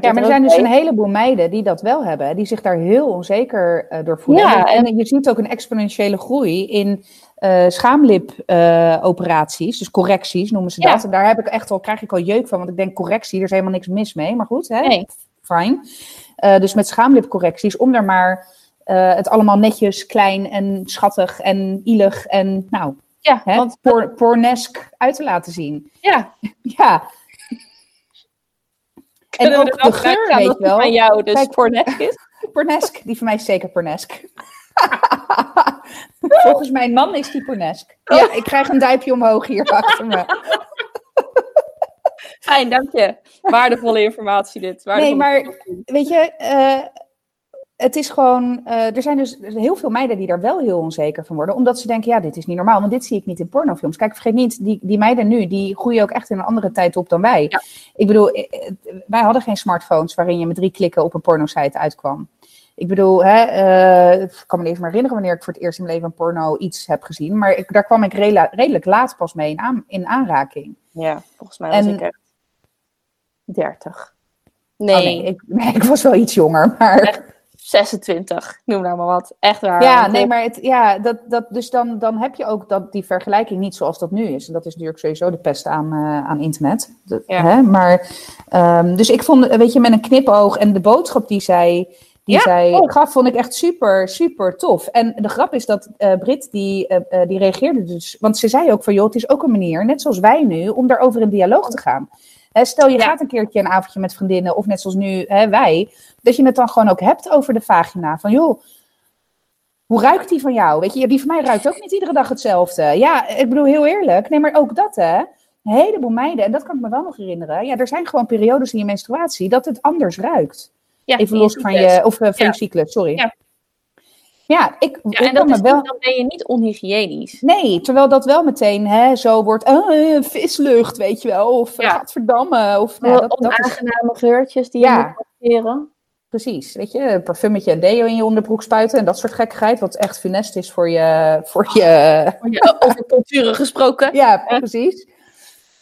Ja, maar er zijn dus een heleboel meiden die dat wel hebben, die zich daar heel onzeker eh, door voelen. Ja, en, je ziet ook een exponentiële groei in eh schaamlipoperaties, dus correcties noemen ze Ja. dat. En daar heb ik echt al, krijg ik al jeuk van, want ik denk correctie, er is helemaal niks mis mee, maar goed, hè? Nee. fine. Eh, dus met schaamlipcorrecties, om daar maar eh, het allemaal netjes, klein en schattig en ielig en nou, Ja, hè, want por- pornesk uit te laten zien. ja, Ja. En kunnen ook de geur, weet dat je wel. van jou dus Kijk. pornesk is? Pornesk, die van mij is zeker pornesk. Volgens mijn man is die pornesk. Ja, ik krijg een duimpje omhoog hier achter me. Fijn, dank je. Waardevolle informatie dit. Nee, maar informatie. weet je, eh, het is gewoon. eh, er zijn dus heel veel meiden die daar wel heel onzeker van worden. Omdat ze denken: ja, dit is niet normaal. Want dit zie ik niet in pornofilms. Kijk, vergeet niet, die, die meiden nu, die groeien ook echt in een andere tijd op dan wij. Ja. Ik bedoel, eh, eh, wij hadden geen smartphones waarin je met drie klikken op een pornosite uitkwam. Ik bedoel, hè, ik kan me niet eens meer herinneren wanneer ik voor het eerst in mijn leven een porno iets heb gezien. Maar ik, daar kwam ik rela- redelijk laat pas mee in, aan- in aanraking. Ja, volgens mij was En- ik echt 30. Oh, Nee, nee, ik, nee, ik was wel iets jonger. Maar... Echt? 26. Noem nou maar wat. Echt waar. Ja, nee, eh, maar het, ja, dat, dat, dus dan, dan heb je ook dat, die vergelijking niet zoals dat nu is. En dat is natuurlijk sowieso de pest aan, eh, aan internet. Ja. hè? Maar, ehm, dus ik vond, weet je, met een knipoog en de boodschap die zij, die Ja, zij gaf, vond ik echt super, super tof. En de grap is dat eh Brit, die, die reageerde dus, want ze zei ook van, joh, het is ook een manier, net zoals wij nu, om daarover in dialoog te gaan. Stel, je Ja. gaat een keertje een avondje met vriendinnen, of net zoals nu hè, wij, dat je het dan gewoon ook hebt over de vagina. Van joh, hoe ruikt die van jou? Weet je, die van mij ruikt ook niet iedere dag hetzelfde. Ja, ik bedoel heel eerlijk. Nee, maar ook dat hè. Een heleboel meiden, en dat kan ik me wel nog herinneren. Ja, er zijn gewoon periodes in je menstruatie dat het anders ruikt. ja, Even los van je, of eh, van Ja. je cyclus, sorry. Ja. Ja, ik, Ja, ik en dat is wel... dan ben je niet onhygiënisch. Nee, terwijl dat wel meteen hè, zo wordt, oh, vislucht, weet je wel. Of Ja. gadverdamme. Of, nou, dat, dat is Onaangename geurtjes die Ja. je moet hanteren. Precies, weet je, een parfummetje en deo in je onderbroek spuiten en dat soort gekkigheid, wat echt funest is voor je, voor je, Ja, Over culturen gesproken. ja, precies.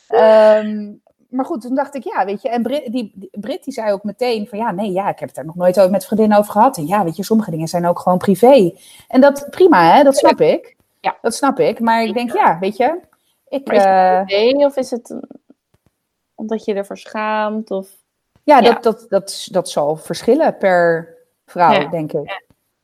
Ehm, maar goed, toen dacht ik, ja, weet je, en Brit die, die, Brit die zei ook meteen van, ja, nee, ja, ik heb het daar nog nooit over met vriendinnen over gehad. En ja, weet je, sommige dingen zijn ook gewoon privé. En dat, prima, hè, dat snap ik. Ja. Dat snap ik, maar ik denk, ja, weet je, ik, Maar is het eh, privé of is het omdat je ervoor schaamt? Of... ja, Ja. dat, dat, dat, dat zal verschillen per vrouw, Ja. denk ik.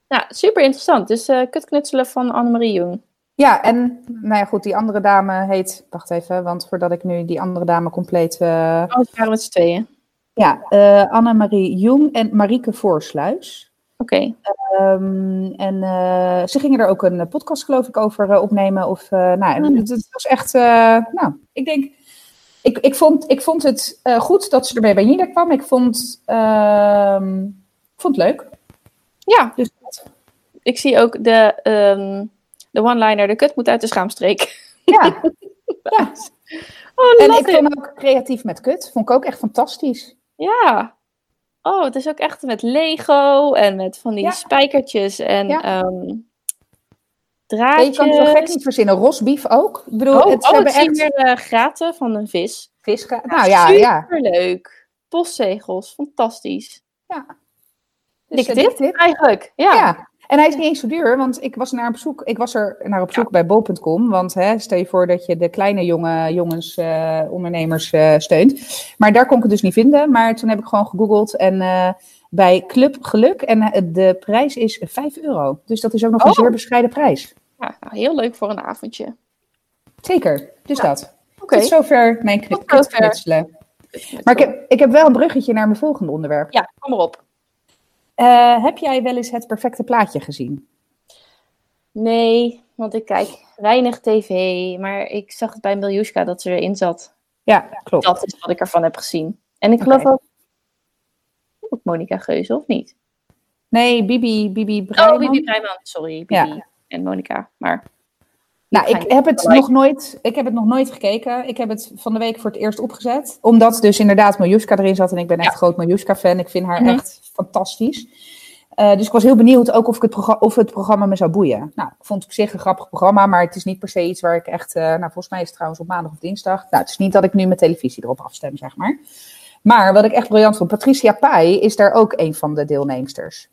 Nou, super interessant. Dus eh kutknutselen van Annemarie Jong. Ja, en nou ja, goed, die andere dame heet. Wacht even, want voordat ik nu die andere dame compleet. eh, Oh, we waren met z'n tweeën. ja, eh Annemarie Jong en Marieke Voorsluis. Oké. Ehm, en ze gingen er ook een podcast, geloof ik, over opnemen. Of, nou, Hmm. het, het was echt. nou, ik denk. Ik, ik, vond, ik vond het eh, goed dat ze ermee bij Nina kwam. Ik vond, ehm, vond het leuk. Ja, Dus, ik zie ook de, ehm, de one-liner, de kut moet uit de schaamstreek. ja. ja. Oh, En ik vond ook creatief met kut. Vond ik ook echt fantastisch. Ja. Oh, het is ook echt met Lego en met van die Ja. spijkertjes en Ja. ehm draadjes. je kan het zo gek niet verzinnen. Rosbief ook. Ik bedoel, Oh, het, oh, hebben echt weer de graten van een vis. vis. Nou ja, ja. Superleuk. Postzegels, fantastisch. ja. Dikke eh, dik tip. eigenlijk. Ja. Ja. En hij is niet eens zo duur, want ik was naar op zoek. Ik was er naar op zoek bij bol.com. Want hè, stel je voor dat je de kleine jonge jongens, eh, ondernemers steunt. Maar daar kon ik het dus niet vinden. Maar toen heb ik gewoon gegoogeld en bij Club Geluk. En de prijs is 5 euro. Dus dat is ook nog een Oh. zeer bescheiden prijs. Ja, nou, heel leuk voor een avondje. Zeker. Dus dat. Oké. Tot zover mijn knu- Tot zover. knutselen. Maar ik heb, ik heb wel een bruggetje naar mijn volgende onderwerp. Ja, kom maar op. Eh, heb jij wel eens het perfecte plaatje gezien? Nee, want ik kijk weinig tv. Maar ik zag het bij Miljuska dat ze erin zat. Ja, klopt. Dat is wat ik ervan heb gezien. En ik geloof ook... Ook Monica Geuze, of niet? Nee, Bibi, Bibi Oh, Breiman. Bibi Breiman. Sorry, Bibi Ja. En Monica. Maar Nou, ik heb, het nog nooit, ik heb het nog nooit gekeken. Ik heb het van de week voor het eerst opgezet. Omdat dus inderdaad Miljuska erin zat. En ik ben echt Ja. groot Miljuska-fan. Ik vind haar Mhm. echt fantastisch. Eh, dus ik was heel benieuwd ook of, ik het of het programma me zou boeien. Nou, ik vond het op zich een grappig programma. Maar het is niet per se iets waar ik echt... eh, nou, volgens mij is het trouwens op maandag of dinsdag. Nou, het is niet dat ik nu mijn televisie erop afstem, zeg maar. Maar wat ik echt briljant vond, Patricia Pai is daar ook een van de deelnemsters.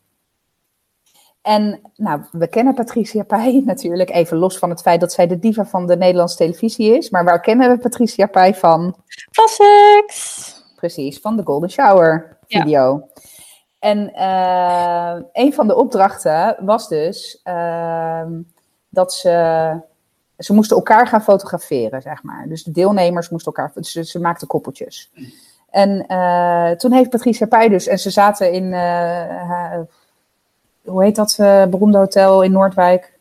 En nou, we kennen Patricia Pai natuurlijk, even los van het feit dat zij de diva van de Nederlandse televisie is. Maar waar kennen we Patricia Pai van? Classics! Precies, van de Golden Shower video. En uh, een van de opdrachten was dus uh, dat ze, ze moesten elkaar gaan fotograferen, zeg maar. Dus de deelnemers moesten elkaar, ze, ze maakten koppeltjes. En uh, toen heeft Patricia Pai dus, en ze zaten in, hoe heet dat beroemde hotel in Noordwijk?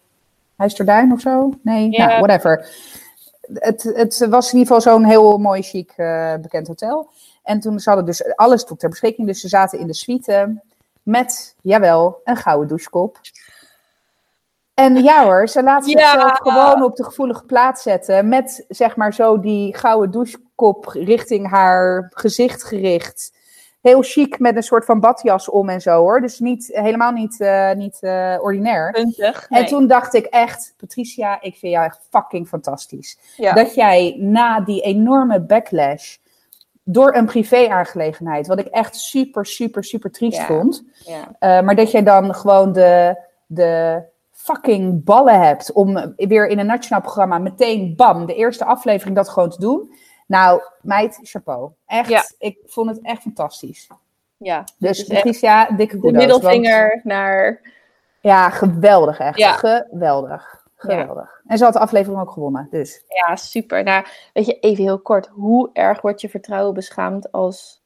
Huisterduin of zo? Nee, ja. nou, whatever. Het, het was in ieder geval zo'n heel mooi, chic, bekend hotel. En toen ze hadden dus alles tot ter beschikking. Dus ze zaten in de suite met, jawel, een gouden douchekop. En ja hoor, ze laat zichzelf gewoon op de gevoelige plaats zetten. Met zeg maar zo die gouden douchekop richting haar gezicht gericht. Heel chic met een soort van badjas om en zo hoor. Dus niet, helemaal niet, uh, niet uh, ordinair. Puntig, nee. En toen dacht ik echt, Patricia, ik vind jou echt fucking fantastisch. Ja. Dat jij na die enorme backlash door een privé-aangelegenheid, wat ik echt super, super, super triest Ja. vond. Ja. Uh, maar dat jij dan gewoon de, de fucking ballen hebt om weer in een nationaal programma meteen, bam, de eerste aflevering dat gewoon te doen. Nou, meid, chapeau. Echt, Ja. ik vond het echt fantastisch. ja. Dus Dus Patricia, dikke De kudos. middelvinger naar... ja, geweldig echt. Ja. Geweldig. Geweldig. En ze had de aflevering ook gewonnen, dus. Ja, super. Nou, weet je, even heel kort. Hoe erg wordt je vertrouwen beschaamd als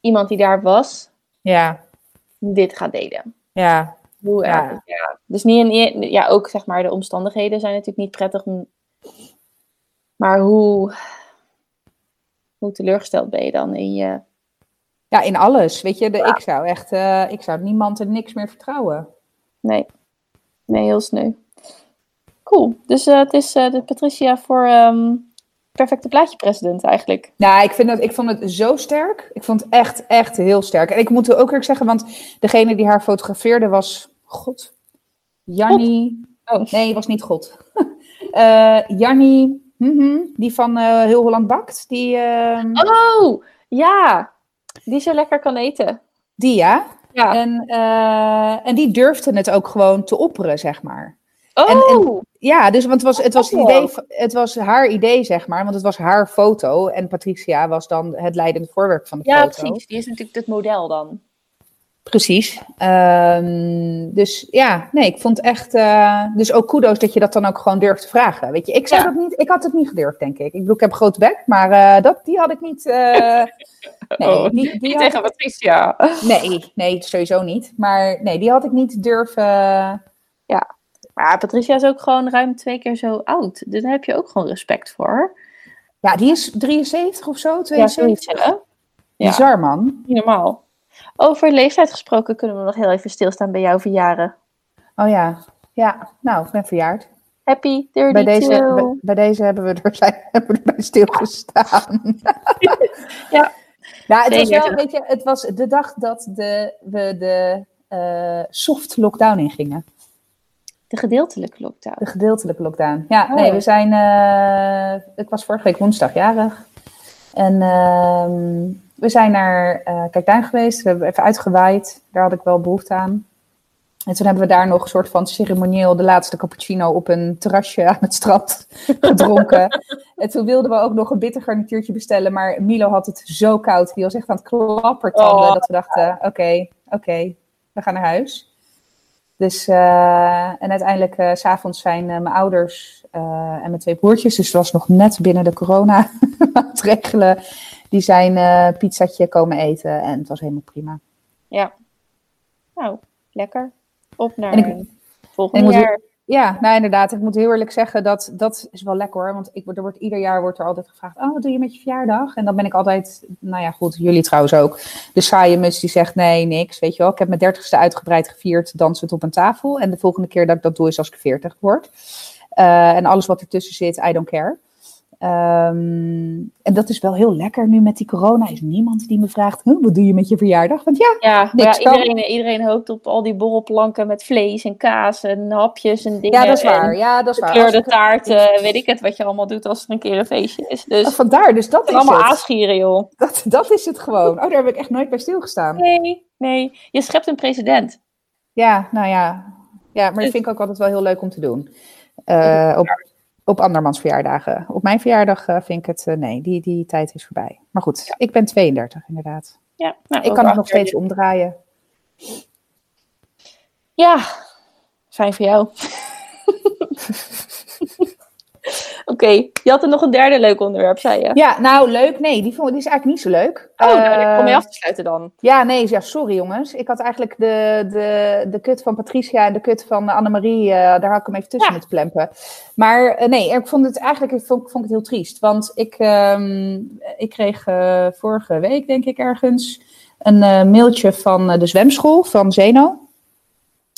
iemand die daar was, Ja, dit gaat delen? ja, Hoe Ja. erg? Ja. Dus niet in, ja, ook zeg maar, de omstandigheden zijn natuurlijk niet prettig. om- Maar hoe, hoe teleurgesteld ben je dan in je... ja, in alles. Weet je, de, Ja. ik zou echt, eh, ik zou niemand en niks meer vertrouwen. Nee, nee, heel sneu. Cool. Dus eh, het is eh, de Patricia voor ehm, perfecte plaatje president eigenlijk. Nou, ik, vind dat, ik vond het zo sterk. Ik vond het echt, echt heel sterk. En ik moet ook eerlijk zeggen, want degene die haar fotografeerde was... God. Jannie... Oh. Nee, was niet God. Eh Mhm, die van eh, Heel Holland Bakt. Die, ehm, Oh, ja. Die zo lekker kan eten. die ja. Ja. En, eh, en die durfde het ook gewoon te opperen, zeg maar. oh, en- en- Ja, dus want het was, het, was het, Oh. idee, het was haar idee, zeg maar. Want het was haar foto. En Patricia was dan het leidende voorwerp van de ja, foto. precies. Die is natuurlijk het model dan. Precies. Ehm, dus ja, nee, ik vond echt. eh, dus ook kudos dat je dat dan ook gewoon durft te vragen. Weet je, ik zou Ja. dat niet. Ik had het niet gedurfd, denk ik. Ik bedoel, ik heb grote bek, maar eh, dat, die had ik niet. eh, nee, Oh, die, die Niet had tegen ik- Patricia. nee, nee, sowieso niet. Maar nee, die had ik niet durven. Maar Patricia is ook gewoon ruim twee keer zo oud. Dus daar heb je ook gewoon respect voor. Ja, die is 73 of zo, Ja, 72. zoiets, hè? Ja, Bizar, man. niet normaal. Over leeftijd gesproken kunnen we nog heel even stilstaan bij jouw verjaren. Oh ja, ja. Nou, ik ben verjaard. Happy 32. Bij deze, bij, bij deze hebben we er, zijn, hebben we erbij stilgestaan. Ja. Nou, het was wel, weet je, het was de dag dat de, we de eh, soft lockdown ingingen. De gedeeltelijke lockdown. De gedeeltelijke lockdown. Ja, Oh. nee, we zijn, eh, ik was vorige week woensdag jarig. En ehm, we zijn naar uh, Kijkduin geweest. We hebben even uitgewaaid. Daar had ik wel behoefte aan. En toen hebben we daar nog een soort van ceremonieel de laatste cappuccino op een terrasje aan het strand gedronken. en toen wilden we ook nog een bitter garnituurtje bestellen. Maar Milo had het zo koud. Die was echt aan het klappertanden. Oh. Dat we dachten, oké, oké, we gaan naar huis. Dus, uh, en uiteindelijk, uh, s'avonds zijn uh, mijn ouders en mijn twee broertjes, dus het was nog net binnen de corona maatregelen, die zijn uh, pizzatje komen eten en het was helemaal prima. Ja. Nou, lekker. Op naar ik- volgend jaar. Ja, nou inderdaad, ik moet heel eerlijk zeggen dat dat is wel lekker hoor, want ik, er wordt, ieder jaar wordt er altijd gevraagd, oh wat doe je met je verjaardag? En dan ben ik altijd, nou ja goed, jullie trouwens ook, de saaie mus die zegt nee, niks, weet je wel. Ik heb mijn dertigste uitgebreid gevierd, dansend op een tafel en de volgende keer dat ik dat doe is als ik veertig word. Eh, en alles wat ertussen zit, I don't care. Ehm, en dat is wel heel lekker nu met die corona. Is niemand die me vraagt, huh, wat doe je met je verjaardag? Want ja, Ja, iedereen, iedereen hoopt op al die borrelplanken met vlees en kaas en hapjes en dingen. ja dat is waar. Ja, dat is waar. Ik- taarten, weet ik het, wat je allemaal doet als er een keer een feestje is. Dus Oh, Vandaar, dus dat is allemaal het. aasgieren, joh. Dat, dat is het gewoon. Oh, daar heb ik echt nooit bij stilgestaan. Nee, nee, je schept een president. Ja, nou ja. Ja, maar dat vind ik ook altijd wel heel leuk om te doen. Eh, op, op andermans verjaardagen. Op mijn verjaardag eh, vind ik het, eh, nee, die, die tijd is voorbij. Maar goed, ik ben 32 inderdaad. Ja, nou, ik kan het nog steeds omdraaien. Ja, fijn voor jou. Oké, je had er nog een derde leuk onderwerp, zei je. Ja, nou leuk. Nee, die, vond, die is eigenlijk niet zo leuk. Oh, nou, Eh, kom mee af te sluiten dan. Ja, nee, ja, sorry jongens. Ik had eigenlijk de, de, de kut van Patricia en de kut van Annemarie, eh daar had ik hem even tussen Ja. moeten plempen. Maar eh, nee, ik vond het eigenlijk ik vond, vond het heel triest. Want ik, ehm, ik kreeg vorige week, denk ik ergens, een mailtje van de zwemschool van Zeno.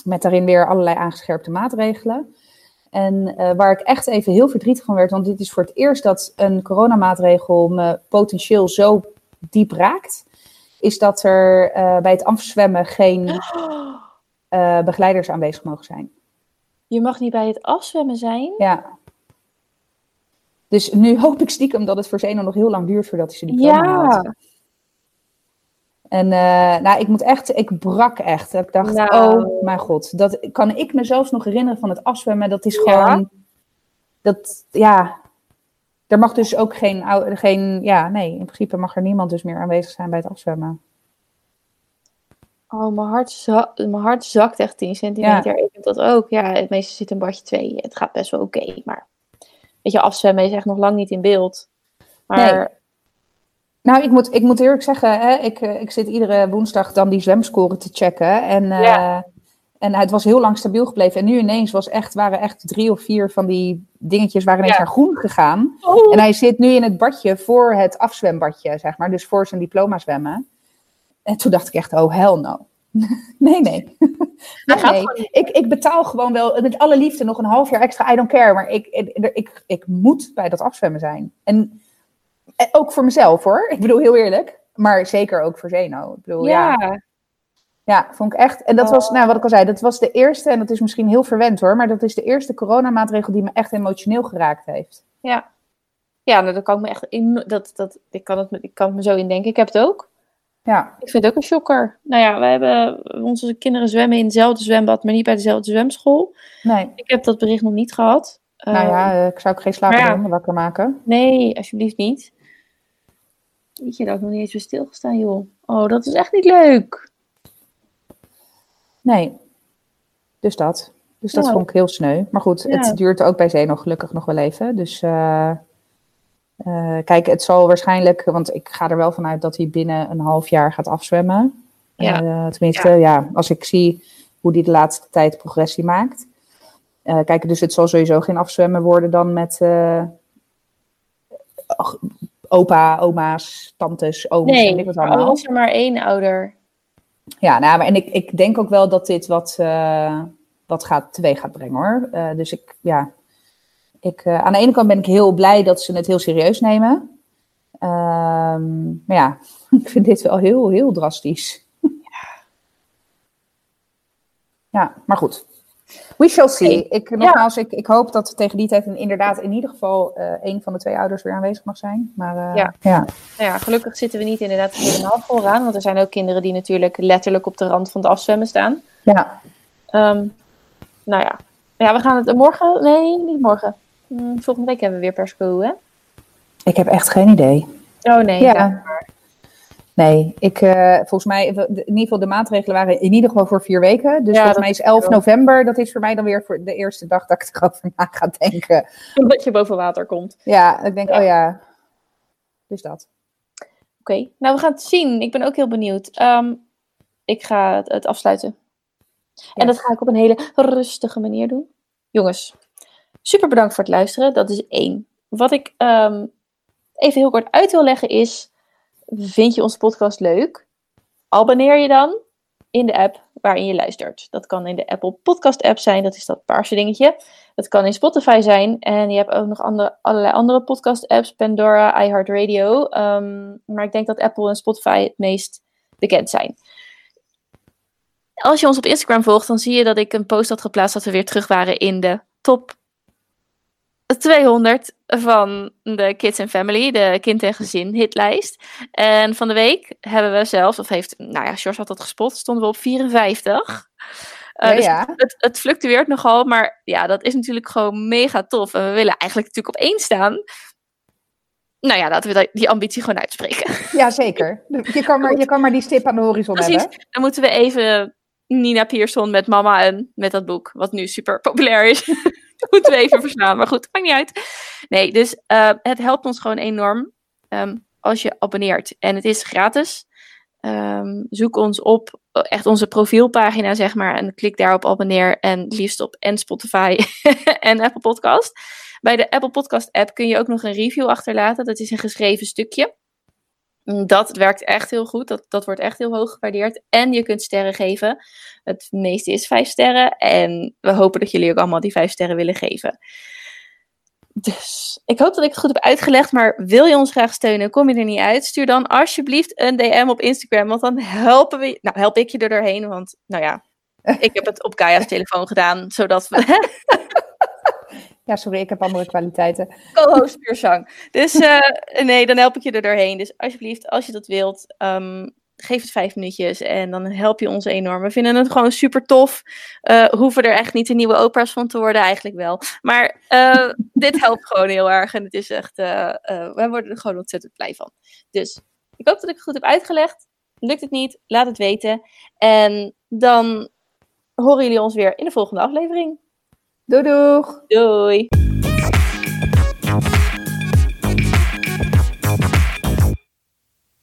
Met daarin weer allerlei aangescherpte maatregelen. En eh, waar ik echt even heel verdrietig van werd, want dit is voor het eerst dat een coronamaatregel me potentieel zo diep raakt, is dat er eh, bij het afzwemmen geen eh, begeleiders aanwezig mogen zijn. Je mag niet bij het afzwemmen zijn. Ja. Dus nu hoop ik stiekem dat het voor Zeno nog heel lang duurt voordat hij zijn diploma haalt. En eh, nou, ik moet echt, ik brak echt. Ik dacht, Nou. oh mijn god, dat kan ik me zelfs nog herinneren van het afzwemmen. Dat is Ja? gewoon, dat, ja, er mag dus ook geen, geen, ja, nee, in principe mag er niemand dus meer aanwezig zijn bij het afzwemmen. Oh, mijn hart, mijn hart zakt echt 10 centimeter. Ik heb dat ook. Ja, het meeste zit een badje 2. Het gaat best wel oké. maar weet je, afzwemmen is echt nog lang niet in beeld. Maar Nou, ik moet, ik moet eerlijk zeggen, hè, ik, eh, ik zit iedere woensdag dan die zwemscoren te checken. En, eh, en het was heel lang stabiel gebleven. En nu ineens was echt, waren echt drie of vier van die dingetjes waren ineens Ja. naar groen gegaan. Oh. En hij zit nu in het badje voor het afzwembadje, zeg maar. Dus voor zijn diploma zwemmen. En toen dacht ik echt, oh hell no. nee, nee. nee. Ik, ik betaal gewoon wel met alle liefde nog een half jaar extra. I don't care. Maar ik, ik, ik, ik moet bij dat afzwemmen zijn. En ook voor mezelf hoor. Ik bedoel, heel eerlijk. Maar zeker ook voor Zeno. Ik bedoel, ja. ja. Ja, vond ik echt. En dat was, Oh. nou wat ik al zei, dat was de eerste, en dat is misschien heel verwend hoor, maar dat is de eerste coronamaatregel die me echt emotioneel geraakt heeft. Ja, ja nou, dat kan ik me echt in, dat, dat, ik, kan het, me- ik kan het me zo indenken. Ik heb het ook. Ja, Ik vind het ook een shocker. Nou ja, we hebben onze kinderen zwemmen in hetzelfde zwembad, maar niet bij dezelfde zwemschool. nee. Ik heb dat bericht nog niet gehad. nou Eh, ja, eh, ik zou ook geen maar ja. wakker maken. Nee, alsjeblieft niet. Weet je, daar ik nog niet eens bij stilgestaan, joh. Oh, dat is echt niet leuk. Nee. Dus dat. Dus dat Ja. vond ik heel sneu. Maar goed, Ja. het duurt ook bij Zeno gelukkig nog wel even. Dus eh, eh, kijk, het zal waarschijnlijk, want ik ga er wel vanuit dat hij binnen een half jaar gaat afzwemmen. Ja. Eh, tenminste, ja. als ik zie hoe hij de laatste tijd progressie maakt. Kijk, dus het zal sowieso geen afzwemmen worden dan met ach, opa, oma's, tantes, ooms en Nee, ik wat allemaal. al was er maar één ouder. Ja, nou, maar en ik, ik denk ook wel dat dit wat, eh, wat gaat, teweeg gaat brengen hoor. Eh, dus ik, ja, ik, eh, aan de ene kant ben ik heel blij dat ze het heel serieus nemen. Ehm, maar ja, ik vind dit wel heel, heel drastisch. Ja, maar goed. We shall see. Ik, nogmaals, ik, ik hoop dat tegen die tijd inderdaad in ieder geval eh een van de twee ouders weer aanwezig mag zijn. Maar eh, Ja. ja. Nou ja, gelukkig zitten we niet inderdaad helemaal vooraan. Want er zijn ook kinderen die natuurlijk letterlijk op de rand van het afzwemmen staan. ja. Ehm, nou ja. ja, we gaan het morgen... Nee, niet morgen. Hm, volgende week hebben we weer persco, hè? ik heb echt geen idee. Oh nee. Ja. Nee, ik, eh, volgens mij, in ieder geval de maatregelen waren in ieder geval voor vier weken. Dus Ja, volgens mij is is 11 wel. november, dat is voor mij dan weer voor de eerste dag dat ik erover na ga denken. Dat je boven water komt. Ja, ik denk, Ja. oh ja, dus dat. Oké, nou we gaan het zien. Ik ben ook heel benieuwd. Ehm, ik ga het, het afsluiten. En dat ga ik op een hele rustige manier doen. Jongens, super bedankt voor het luisteren. Dat is één. Wat ik ehm, even heel kort uit wil leggen is... Vind je onze podcast leuk? Abonneer je dan in de app waarin je luistert. Dat kan in de Apple Podcast app zijn, dat is dat paarse dingetje. Dat kan in Spotify zijn. En je hebt ook nog andere, allerlei andere podcast apps, Pandora, iHeartRadio. Um, maar ik denk dat Apple en Spotify het meest bekend zijn. Als je ons op Instagram volgt, dan zie je dat ik een post had geplaatst dat we weer terug waren in de top 200 van de Kids and Family, de kind- en gezin hitlijst. En van de week hebben we zelfs, of heeft, nou ja, George had dat gespot, stonden we op 54. Uh, Ja, dus ja. Het, het fluctueert nogal, maar ja, dat is natuurlijk gewoon mega tof. En we willen eigenlijk natuurlijk op één staan. Nou ja, laten we die ambitie gewoon uitspreken. Ja, zeker. Je kan, maar, je kan maar die stip aan de horizon Precies. hebben. Dan moeten we even Nina Pierson met mama en met dat boek, wat nu super populair is. moeten we even verslaan, maar goed, maakt niet uit. Nee, dus eh, het helpt ons gewoon enorm ehm, als je abonneert. En het is gratis. Ehm, zoek ons op, eh, echt onze profielpagina, zeg maar, en klik daar op abonneer. En liefst op en Spotify en Apple Podcast. Bij de Apple Podcast app kun je ook nog een review achterlaten. Dat is een geschreven stukje. Dat werkt echt heel goed. Dat, dat wordt echt heel hoog gewaardeerd. En je kunt sterren geven. Het meeste is vijf sterren. En we hopen dat jullie ook allemaal die vijf sterren willen geven. Dus ik hoop dat ik het goed heb uitgelegd. Maar wil je ons graag steunen, kom je er niet uit. Stuur dan alsjeblieft een DM op Instagram. Want dan helpen we. Nou, help ik je er doorheen. Want nou ja, ik heb het op Kaya's telefoon gedaan. Zodat we. Ja, sorry, ik heb andere kwaliteiten. co-host. Dus eh, nee, dan help ik je er doorheen. Dus alsjeblieft, als je dat wilt, ehm, geef het vijf minuutjes en dan help je ons enorm. We vinden het gewoon super tof. Eh, hoeven er echt niet de nieuwe opera's van te worden, eigenlijk wel. Maar eh, dit helpt gewoon heel erg en het is echt, wij worden er gewoon ontzettend blij van. Dus ik hoop dat ik het goed heb uitgelegd. Lukt het niet, laat het weten. En dan horen jullie ons weer in de volgende aflevering. Doei doeg! Doei!